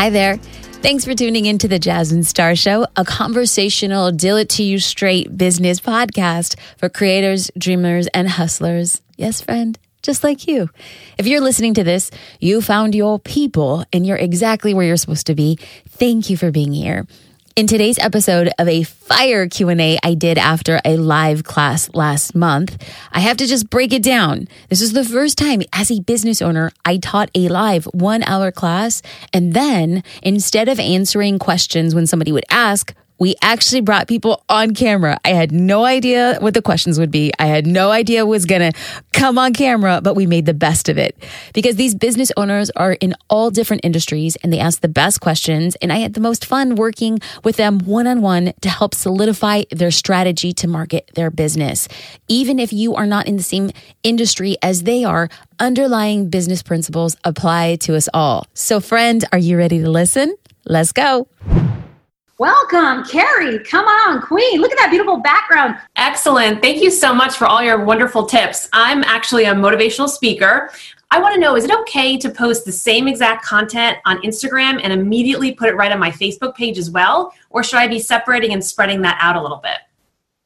Hi there. Thanks for tuning in to the Jasmine Star Show, a conversational, deal it to you straight business podcast for creators, dreamers, and hustlers. Yes, friend, just like you. If you're listening to this, you found your people and you're exactly where you're supposed to be. Thank you for being here. In today's episode of a fire Q&A I did after a live class last month, I have to just break it down. This is the first time as a business owner I taught a live 1-hour class and then instead of answering questions when somebody would ask, we actually brought people on camera. I had no idea what the questions would be. I had no idea was going to come on camera, but we made the best of it because these business owners are in all different industries and they ask the best questions. And I had the most fun working with them one on one to help solidify their strategy to market their business. Even if you are not in the same industry as they are, underlying business principles apply to us all. So, friend, are you ready to listen? Let's go. Welcome, Carrie. Come on, Queen. Look at that beautiful background. Excellent. Thank you so much for all your wonderful tips. I'm actually a motivational speaker. I want to know is it okay to post the same exact content on Instagram and immediately put it right on my Facebook page as well? Or should I be separating and spreading that out a little bit?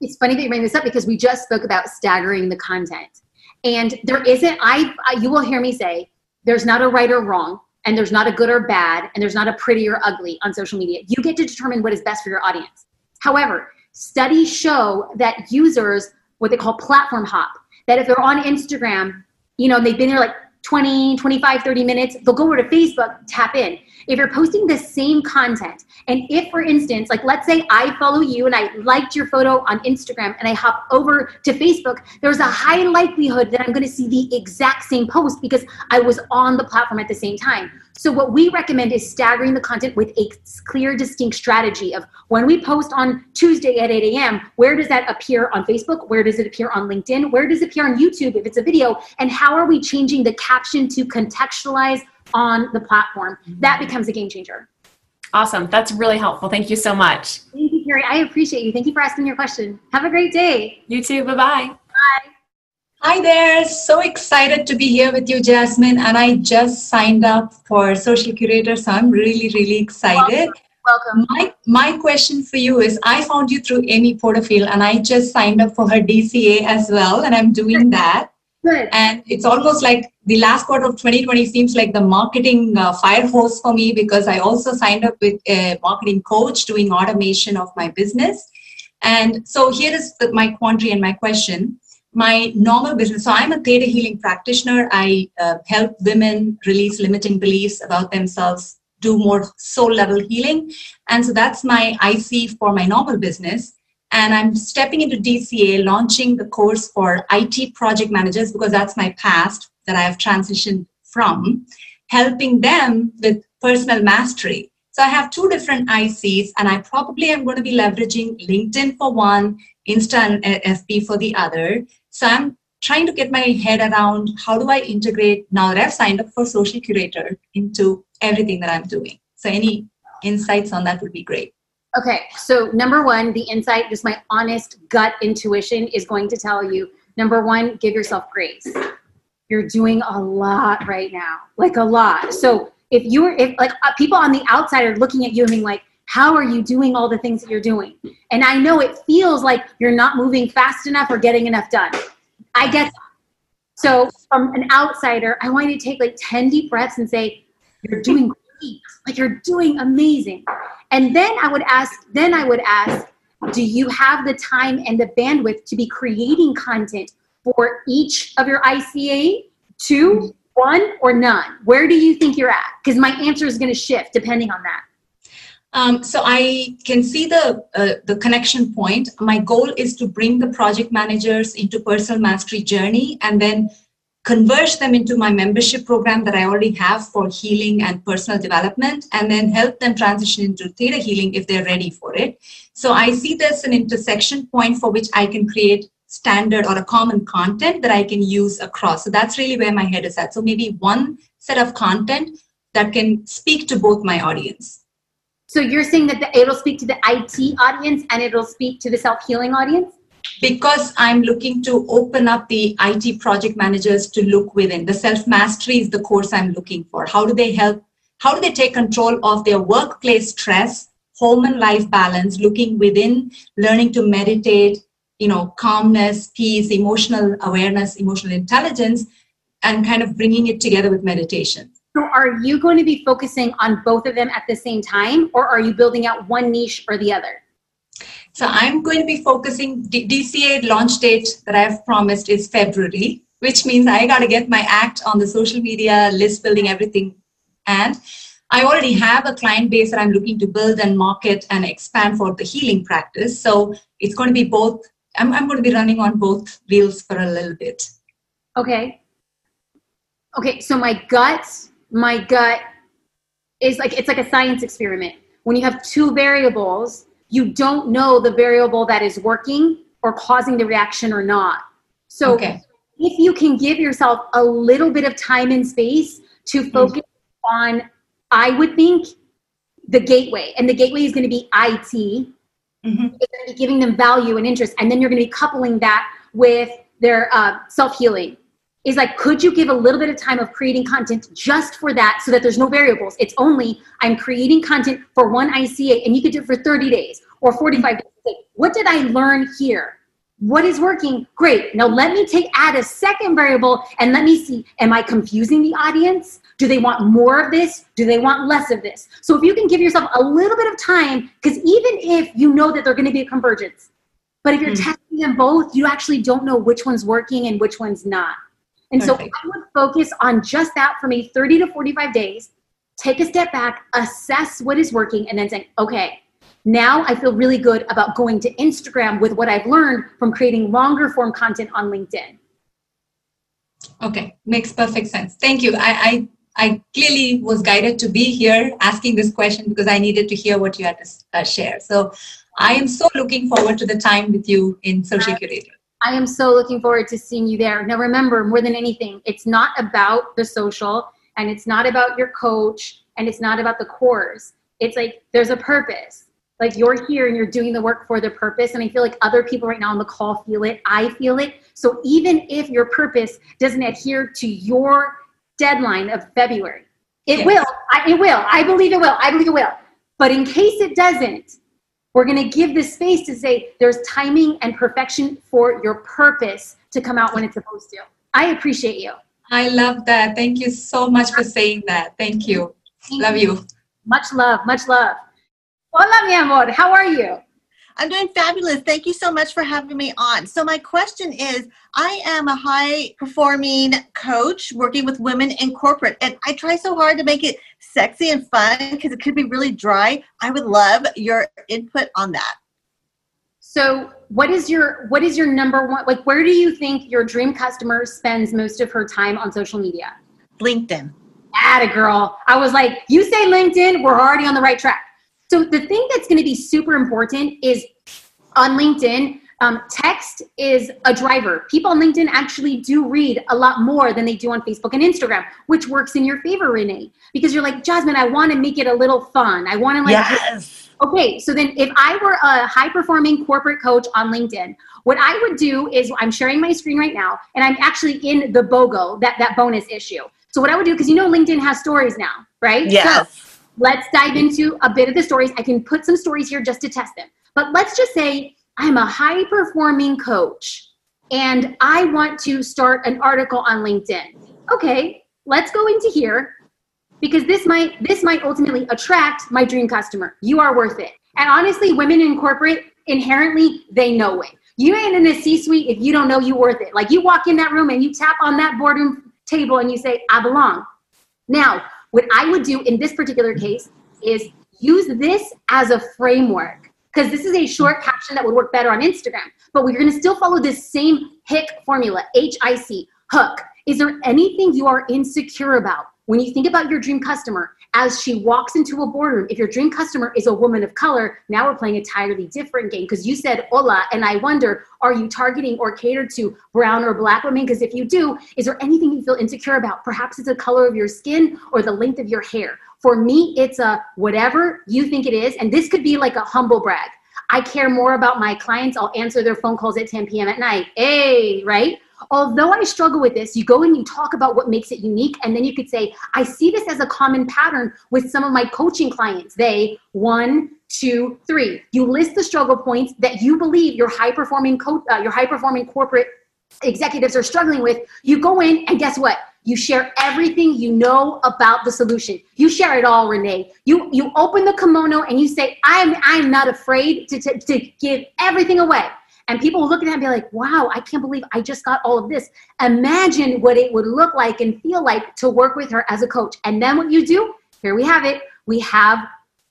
It's funny that you bring this up because we just spoke about staggering the content. And there isn't, I, I you will hear me say, there's not a right or wrong and there's not a good or bad and there's not a pretty or ugly on social media. You get to determine what is best for your audience. However, studies show that users, what they call platform hop, that if they're on Instagram, you know, they've been there like 20, 25, 30 minutes, they'll go over to Facebook, tap in. If you're posting the same content, and if, for instance, like let's say I follow you and I liked your photo on Instagram and I hop over to Facebook, there's a high likelihood that I'm going to see the exact same post because I was on the platform at the same time. So, what we recommend is staggering the content with a clear, distinct strategy of when we post on Tuesday at 8 a.m., where does that appear on Facebook? Where does it appear on LinkedIn? Where does it appear on YouTube if it's a video? And how are we changing the caption to contextualize on the platform? That mm-hmm. becomes a game changer. Awesome. That's really helpful. Thank you so much. Thank you, Carrie. I appreciate you. Thank you for asking your question. Have a great day. You too. Bye bye. Hi there. So excited to be here with you, Jasmine. And I just signed up for Social Curator. So I'm really, really excited. Welcome. My, my question for you is I found you through Amy Porterfield and I just signed up for her DCA as well. And I'm doing that. Good. And it's almost like the last quarter of 2020 seems like the marketing uh, fire hose for me because I also signed up with a marketing coach doing automation of my business. And so here is the, my quandary and my question my normal business. So I'm a theta healing practitioner. I uh, help women release limiting beliefs about themselves, do more soul level healing. And so that's my IC for my normal business. And I'm stepping into DCA, launching the course for IT project managers because that's my past that I have transitioned from, helping them with personal mastery. So I have two different ICs, and I probably am going to be leveraging LinkedIn for one, Insta and FB for the other. So I'm trying to get my head around how do I integrate now that I've signed up for Social Curator into everything that I'm doing. So any insights on that would be great. Okay, so number one, the insight, just my honest gut intuition is going to tell you number one, give yourself grace. You're doing a lot right now, like a lot. So if you're, if like uh, people on the outside are looking at you and being like, how are you doing all the things that you're doing? And I know it feels like you're not moving fast enough or getting enough done. I get that. So, from an outsider, I want you to take like 10 deep breaths and say, You're doing great. Like you're doing amazing. And then I would ask, then I would ask, do you have the time and the bandwidth to be creating content for each of your ICA? Two, one, or none? Where do you think you're at? Because my answer is going to shift depending on that. Um, so I can see the uh, the connection point. My goal is to bring the project managers into personal mastery journey and then converge them into my membership program that I already have for healing and personal development, and then help them transition into theta healing if they're ready for it. So I see this an intersection point for which I can create standard or a common content that I can use across. So that's really where my head is at. So maybe one set of content that can speak to both my audience. So you're saying that the, it'll speak to the IT audience and it'll speak to the self healing audience? Because I'm looking to open up the IT project managers to look within. The self mastery is the course I'm looking for. How do they help how do they take control of their workplace stress, home and life balance, looking within, learning to meditate, you know, calmness, peace, emotional awareness, emotional intelligence, and kind of bringing it together with meditation. So, are you going to be focusing on both of them at the same time, or are you building out one niche or the other? So, I'm going to be focusing. D- DCA launch date that I've promised is February, which means I got to get my act on the social media, list building, everything. And I already have a client base that I'm looking to build and market and expand for the healing practice. So, it's going to be both. I'm, I'm going to be running on both wheels for a little bit. Okay. Okay, so my gut my gut is like it's like a science experiment. When you have two variables, you don't know the variable that is working or causing the reaction or not. So okay. if you can give yourself a little bit of time and space to mm-hmm. focus mm-hmm. on, I would think the gateway, and the gateway is going to be IT. Mm-hmm. It's going to be giving them value and interest, and then you're going to be coupling that with their uh, self healing is like could you give a little bit of time of creating content just for that so that there's no variables? It's only i'm creating content for one ica and you could do it for 30 days or 45 days. What did i learn here? What is working? Great. Now let me take add a second variable and let me see am i confusing the audience? Do they want more of this? Do they want less of this? So if you can give yourself a little bit of time because even if you know that they're going to be a convergence but if you're mm-hmm. testing them both you actually don't know which one's working and which one's not and so I would focus on just that for me 30 to 45 days, take a step back, assess what is working, and then say, okay, now I feel really good about going to Instagram with what I've learned from creating longer form content on LinkedIn. Okay, makes perfect sense. Thank you. I, I, I clearly was guided to be here asking this question because I needed to hear what you had to uh, share. So I am so looking forward to the time with you in Social Curator. I am so looking forward to seeing you there. Now, remember, more than anything, it's not about the social and it's not about your coach and it's not about the course. It's like there's a purpose. Like you're here and you're doing the work for the purpose. And I feel like other people right now on the call feel it. I feel it. So even if your purpose doesn't adhere to your deadline of February, it yes. will. I, it will. I believe it will. I believe it will. But in case it doesn't, we're going to give this space to say there's timing and perfection for your purpose to come out when it's supposed to. I appreciate you. I love that. Thank you so much for saying that. Thank you. Thank love you. you. Much love. Much love. Hola, mi amor. How are you? I'm doing fabulous. Thank you so much for having me on. So, my question is I am a high performing coach working with women in corporate, and I try so hard to make it sexy and fun because it could be really dry. I would love your input on that. So, what is your what is your number one like where do you think your dream customer spends most of her time on social media? LinkedIn. Add a girl. I was like, you say LinkedIn, we're already on the right track. So the thing that's going to be super important is on LinkedIn, um, text is a driver. People on LinkedIn actually do read a lot more than they do on Facebook and Instagram, which works in your favor, Renee, because you're like, Jasmine, I want to make it a little fun. I want to like. Yes. Okay, so then if I were a high performing corporate coach on LinkedIn, what I would do is I'm sharing my screen right now, and I'm actually in the BOGO, that, that bonus issue. So what I would do, because you know LinkedIn has stories now, right? Yes. So let's dive into a bit of the stories. I can put some stories here just to test them. But let's just say I'm a high performing coach and I want to start an article on LinkedIn. Okay, let's go into here because this might this might ultimately attract my dream customer. You are worth it. And honestly, women in corporate inherently they know it. You ain't in the C-suite if you don't know you worth it. Like you walk in that room and you tap on that boardroom table and you say, I belong. Now, what I would do in this particular case is use this as a framework because this is a short caption that would work better on Instagram. But we're going to still follow this same HIC formula, H I C, hook. Is there anything you are insecure about? When you think about your dream customer, as she walks into a boardroom, if your dream customer is a woman of color, now we're playing a entirely different game because you said hola, and I wonder, are you targeting or catered to brown or black women? Because if you do, is there anything you feel insecure about? Perhaps it's the color of your skin or the length of your hair. For me, it's a whatever you think it is, and this could be like a humble brag. I care more about my clients. I'll answer their phone calls at 10 p.m. at night. Hey, right? Although I struggle with this, you go and you talk about what makes it unique. And then you could say, I see this as a common pattern with some of my coaching clients. They, one, two, three. You list the struggle points that you believe your high performing co- uh, your high performing corporate executives are struggling with. You go in and guess what? You share everything you know about the solution. You share it all, Renee. You you open the kimono and you say, "I'm I'm not afraid to to, to give everything away." And people look at that and be like, "Wow, I can't believe I just got all of this." Imagine what it would look like and feel like to work with her as a coach. And then what you do? Here we have it. We have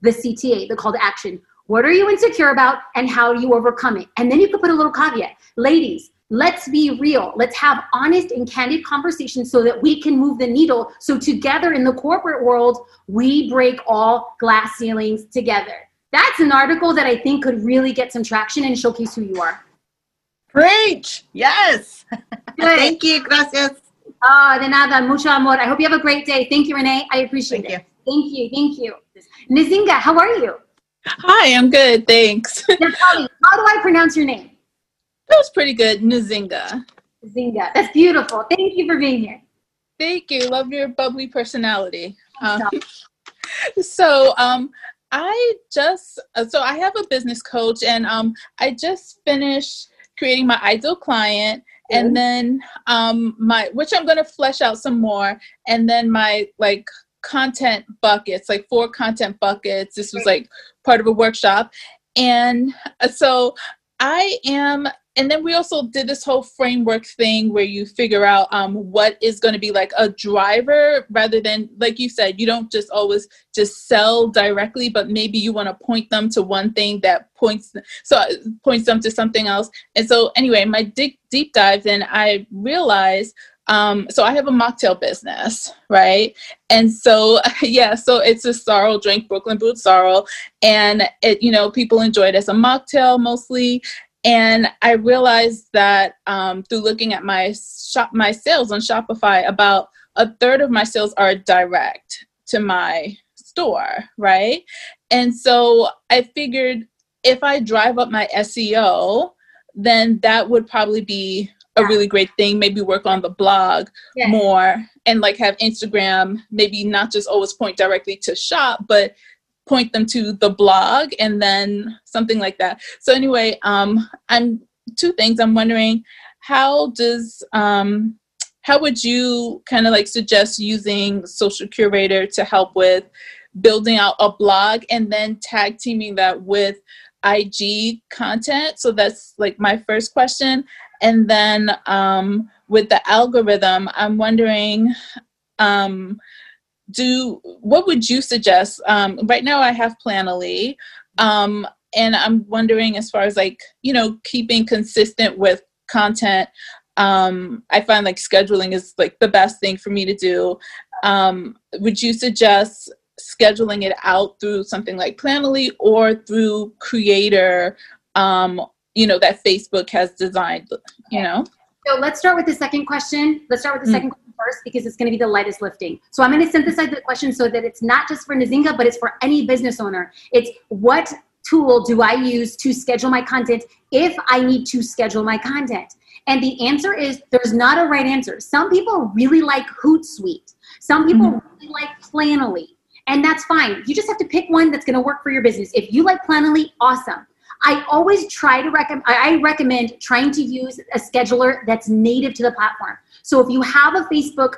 the CTA, the call to action. What are you insecure about and how do you overcome it? And then you could put a little caveat. Ladies, let's be real. Let's have honest and candid conversations so that we can move the needle. So, together in the corporate world, we break all glass ceilings together. That's an article that I think could really get some traction and showcase who you are. Preach. Yes. Thank you. Gracias. Ah, de nada. Mucho amor. I hope you have a great day. Thank you, Renee. I appreciate Thank it. Thank you. Thank you. Nizinga, how are you? Hi, I'm good. Thanks. Now tell me, how do I pronounce your name? That was pretty good. Nzinga. Zinga. That's beautiful. Thank you for being here. Thank you. Love your bubbly personality. Um, so, um, I just uh, so I have a business coach, and um, I just finished creating my ideal client, and then um, my which I'm going to flesh out some more, and then my like content buckets, like four content buckets. This was like part of a workshop, and uh, so I am and then we also did this whole framework thing where you figure out um, what is going to be like a driver rather than like you said you don't just always just sell directly but maybe you want to point them to one thing that points so points them to something else and so anyway my deep deep dive then i realized um, so I have a mocktail business, right? And so, yeah, so it's a sorrel drink, Brooklyn Brewed Sorrel, and it, you know, people enjoy it as a mocktail mostly. And I realized that um, through looking at my shop, my sales on Shopify, about a third of my sales are direct to my store, right? And so I figured if I drive up my SEO, then that would probably be a really great thing. Maybe work on the blog more and like have Instagram maybe not just always point directly to shop, but point them to the blog and then something like that. So anyway, um, I'm two things. I'm wondering how does um, how would you kind of like suggest using Social Curator to help with building out a blog and then tag teaming that with IG content? So that's like my first question. And then um, with the algorithm, I'm wondering um, do what would you suggest? Um, right now, I have Planoly, um, and I'm wondering as far as like you know keeping consistent with content. Um, I find like scheduling is like the best thing for me to do. Um, would you suggest scheduling it out through something like Planoly or through Creator? Um, you know that Facebook has designed. You know. So let's start with the second question. Let's start with the Mm. second question first because it's going to be the lightest lifting. So I'm going to synthesize the question so that it's not just for Nazinga, but it's for any business owner. It's what tool do I use to schedule my content if I need to schedule my content? And the answer is there's not a right answer. Some people really like Hootsuite. Some people mm-hmm. really like Planoly. And that's fine. You just have to pick one that's going to work for your business. If you like Planoly, awesome. I always try to recommend, I recommend trying to use a scheduler that's native to the platform. So if you have a Facebook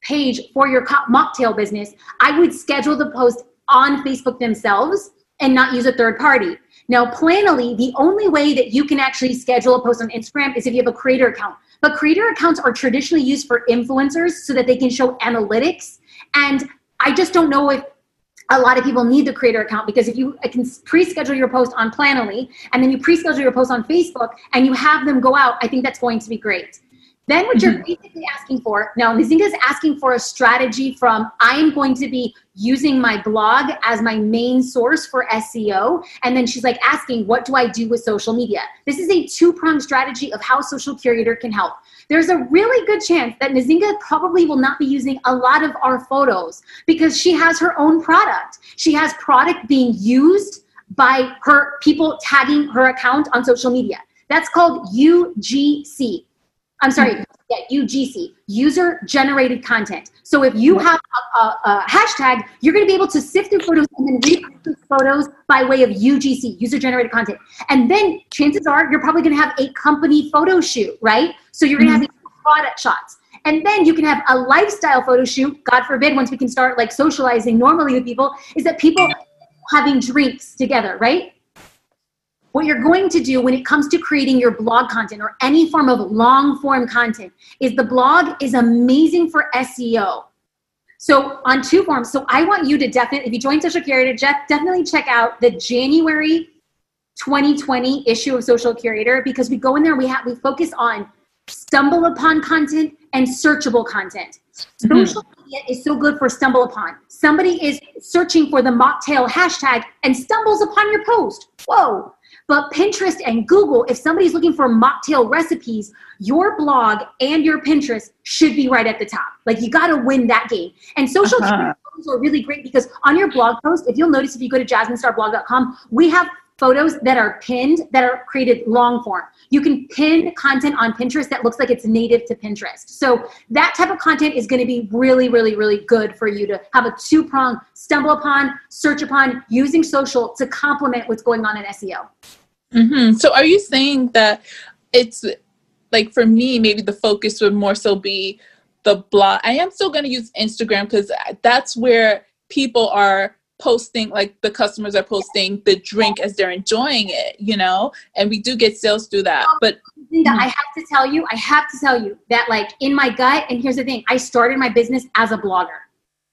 page for your mocktail business, I would schedule the post on Facebook themselves and not use a third party. Now, Planoly, the only way that you can actually schedule a post on Instagram is if you have a creator account. But creator accounts are traditionally used for influencers so that they can show analytics. And I just don't know if a lot of people need the creator account because if you can pre-schedule your post on Planoly and then you pre-schedule your post on Facebook and you have them go out, I think that's going to be great. Then what you're mm-hmm. basically asking for, now Nizinga is asking for a strategy from I'm going to be using my blog as my main source for SEO. And then she's like asking, what do I do with social media? This is a two-pronged strategy of how Social Curator can help. There's a really good chance that Nizinga probably will not be using a lot of our photos because she has her own product. She has product being used by her people tagging her account on social media. That's called UGC. I'm sorry, yeah, UGC, user generated content. So if you have a, a, a hashtag, you're going to be able to sift through photos and then reproduce photos by way of UGC, user generated content. And then chances are you're probably going to have a company photo shoot, right? So you're going to have mm-hmm. product shots. And then you can have a lifestyle photo shoot. God forbid, once we can start like socializing normally with people, is that people having drinks together, right? You're going to do when it comes to creating your blog content or any form of long form content is the blog is amazing for SEO. So on two forms. So I want you to definitely, if you join Social Curator, definitely check out the January 2020 issue of Social Curator because we go in there, we have we focus on stumble upon content and searchable content. Mm-hmm. Social media is so good for stumble upon. Somebody is searching for the mocktail hashtag and stumbles upon your post. Whoa, but Pinterest and Google, if somebody's looking for mocktail recipes, your blog and your Pinterest should be right at the top. Like you got to win that game. And social uh-huh. are really great because on your blog post, if you'll notice if you go to jasminestarblog.com, we have photos that are pinned that are created long form. You can pin content on Pinterest that looks like it's native to Pinterest. So that type of content is going to be really, really, really good for you to have a two prong stumble upon, search upon using social to complement what's going on in SEO. Mm-hmm. So are you saying that it's like for me, maybe the focus would more so be the blog. I am still going to use Instagram because that's where people are posting like the customers are posting the drink as they're enjoying it you know? And we do get sales through that but i have to tell you i have to tell you that like in my gut and here's the thing i started my business as a blogger.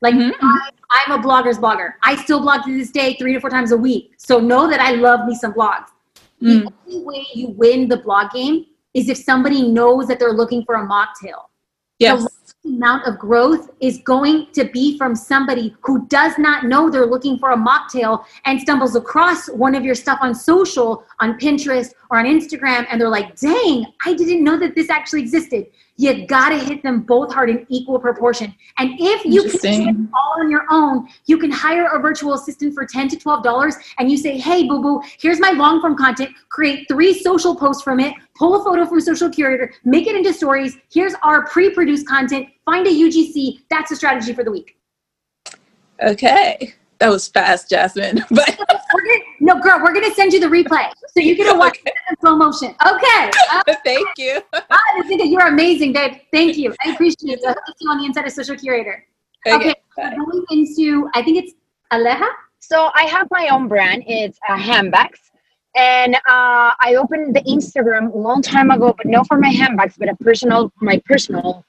Like mm-hmm. I, am a blogger's blogger. I still blog to this day three to four times a week. So know that i love me some blogs. Mm. the only way you win the blog game is if somebody knows that they're looking for a mocktail. Yes amount of growth is going to be from somebody who does not know they're looking for a mocktail and stumbles across one of your stuff on social, on Pinterest or on Instagram, and they're like, dang, I didn't know that this actually existed you gotta hit them both hard in equal proportion. And if you can do it all on your own, you can hire a virtual assistant for 10 to $12 and you say, hey, boo boo, here's my long form content, create three social posts from it, pull a photo from Social Curator, make it into stories. Here's our pre produced content, find a UGC. That's a strategy for the week. Okay. That was fast, Jasmine. But no, girl, we're gonna send you the replay so you can watch okay. it in slow motion. Okay. Uh, Thank you. Ah, you're amazing, babe. Thank you. I appreciate it. I hope to see you on the inside of Social Curator. Okay. okay going into, I think it's Aleja. So I have my own brand. It's uh, handbags. And uh, I opened the Instagram a long time ago, but not for my handbags, but a personal, my personal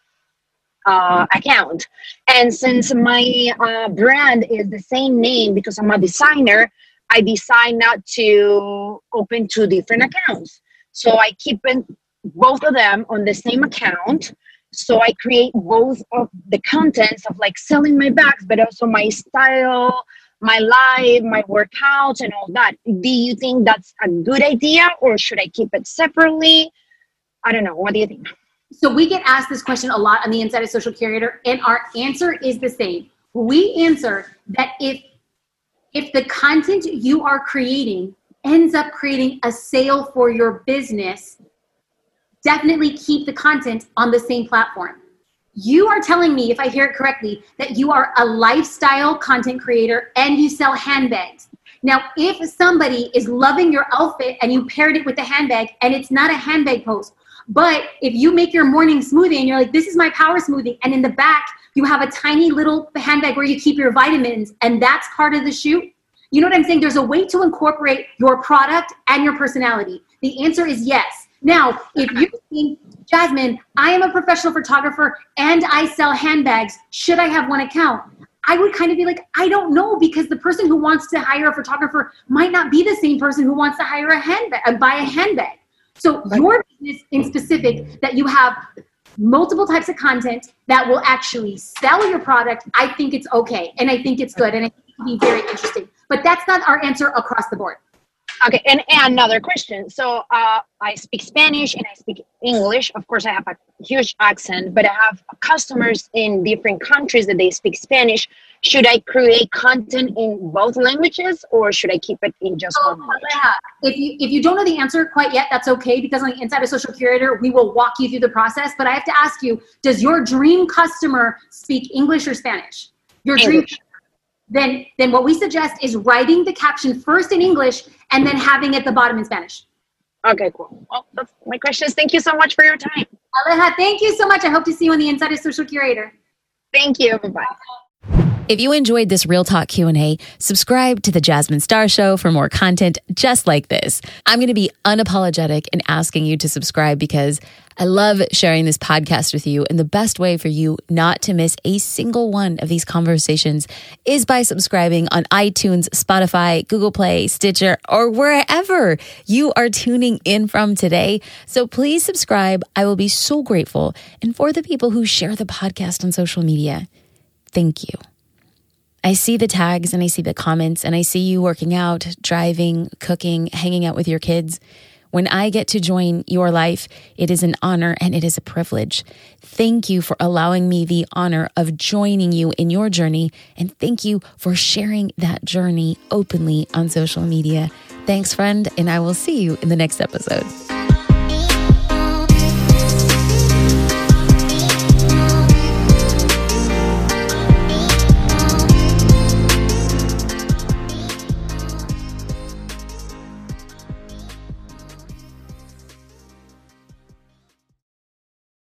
uh, account. And since my uh, brand is the same name because I'm a designer, I decide not to open two different accounts. So I keep both of them on the same account. So I create both of the contents of like selling my bags, but also my style, my life, my workouts, and all that. Do you think that's a good idea or should I keep it separately? I don't know. What do you think? So we get asked this question a lot on the inside of Social Curator, and our answer is the same. We answer that if if the content you are creating ends up creating a sale for your business, definitely keep the content on the same platform. You are telling me, if I hear it correctly, that you are a lifestyle content creator and you sell handbags. Now, if somebody is loving your outfit and you paired it with a handbag and it's not a handbag post, but if you make your morning smoothie and you're like, this is my power smoothie, and in the back you have a tiny little handbag where you keep your vitamins, and that's part of the shoot, you know what I'm saying? There's a way to incorporate your product and your personality. The answer is yes. Now, if you think, Jasmine, I am a professional photographer and I sell handbags, should I have one account? I would kind of be like, I don't know, because the person who wants to hire a photographer might not be the same person who wants to hire a handbag, and buy a handbag. So your business in specific that you have multiple types of content that will actually sell your product, I think it's okay. And I think it's good. And I think it can be very interesting. But that's not our answer across the board. Okay, and, and another question. So uh, I speak Spanish and I speak English. Of course, I have a huge accent, but I have customers in different countries that they speak Spanish. Should I create content in both languages or should I keep it in just one oh, language? If you if you don't know the answer quite yet, that's okay because on the inside of Social Curator, we will walk you through the process. But I have to ask you, does your dream customer speak English or Spanish? Your dream then then what we suggest is writing the caption first in English and then having it at the bottom in Spanish. Okay, cool. Well, that's my questions. Thank you so much for your time. Aleja, thank you so much. I hope to see you on the inside of Social Curator. Thank you. Bye bye. If you enjoyed this Real Talk Q&A, subscribe to the Jasmine Star Show for more content just like this. I'm going to be unapologetic in asking you to subscribe because I love sharing this podcast with you and the best way for you not to miss a single one of these conversations is by subscribing on iTunes, Spotify, Google Play, Stitcher, or wherever you are tuning in from today. So please subscribe. I will be so grateful. And for the people who share the podcast on social media, thank you. I see the tags and I see the comments and I see you working out, driving, cooking, hanging out with your kids. When I get to join your life, it is an honor and it is a privilege. Thank you for allowing me the honor of joining you in your journey. And thank you for sharing that journey openly on social media. Thanks, friend. And I will see you in the next episode.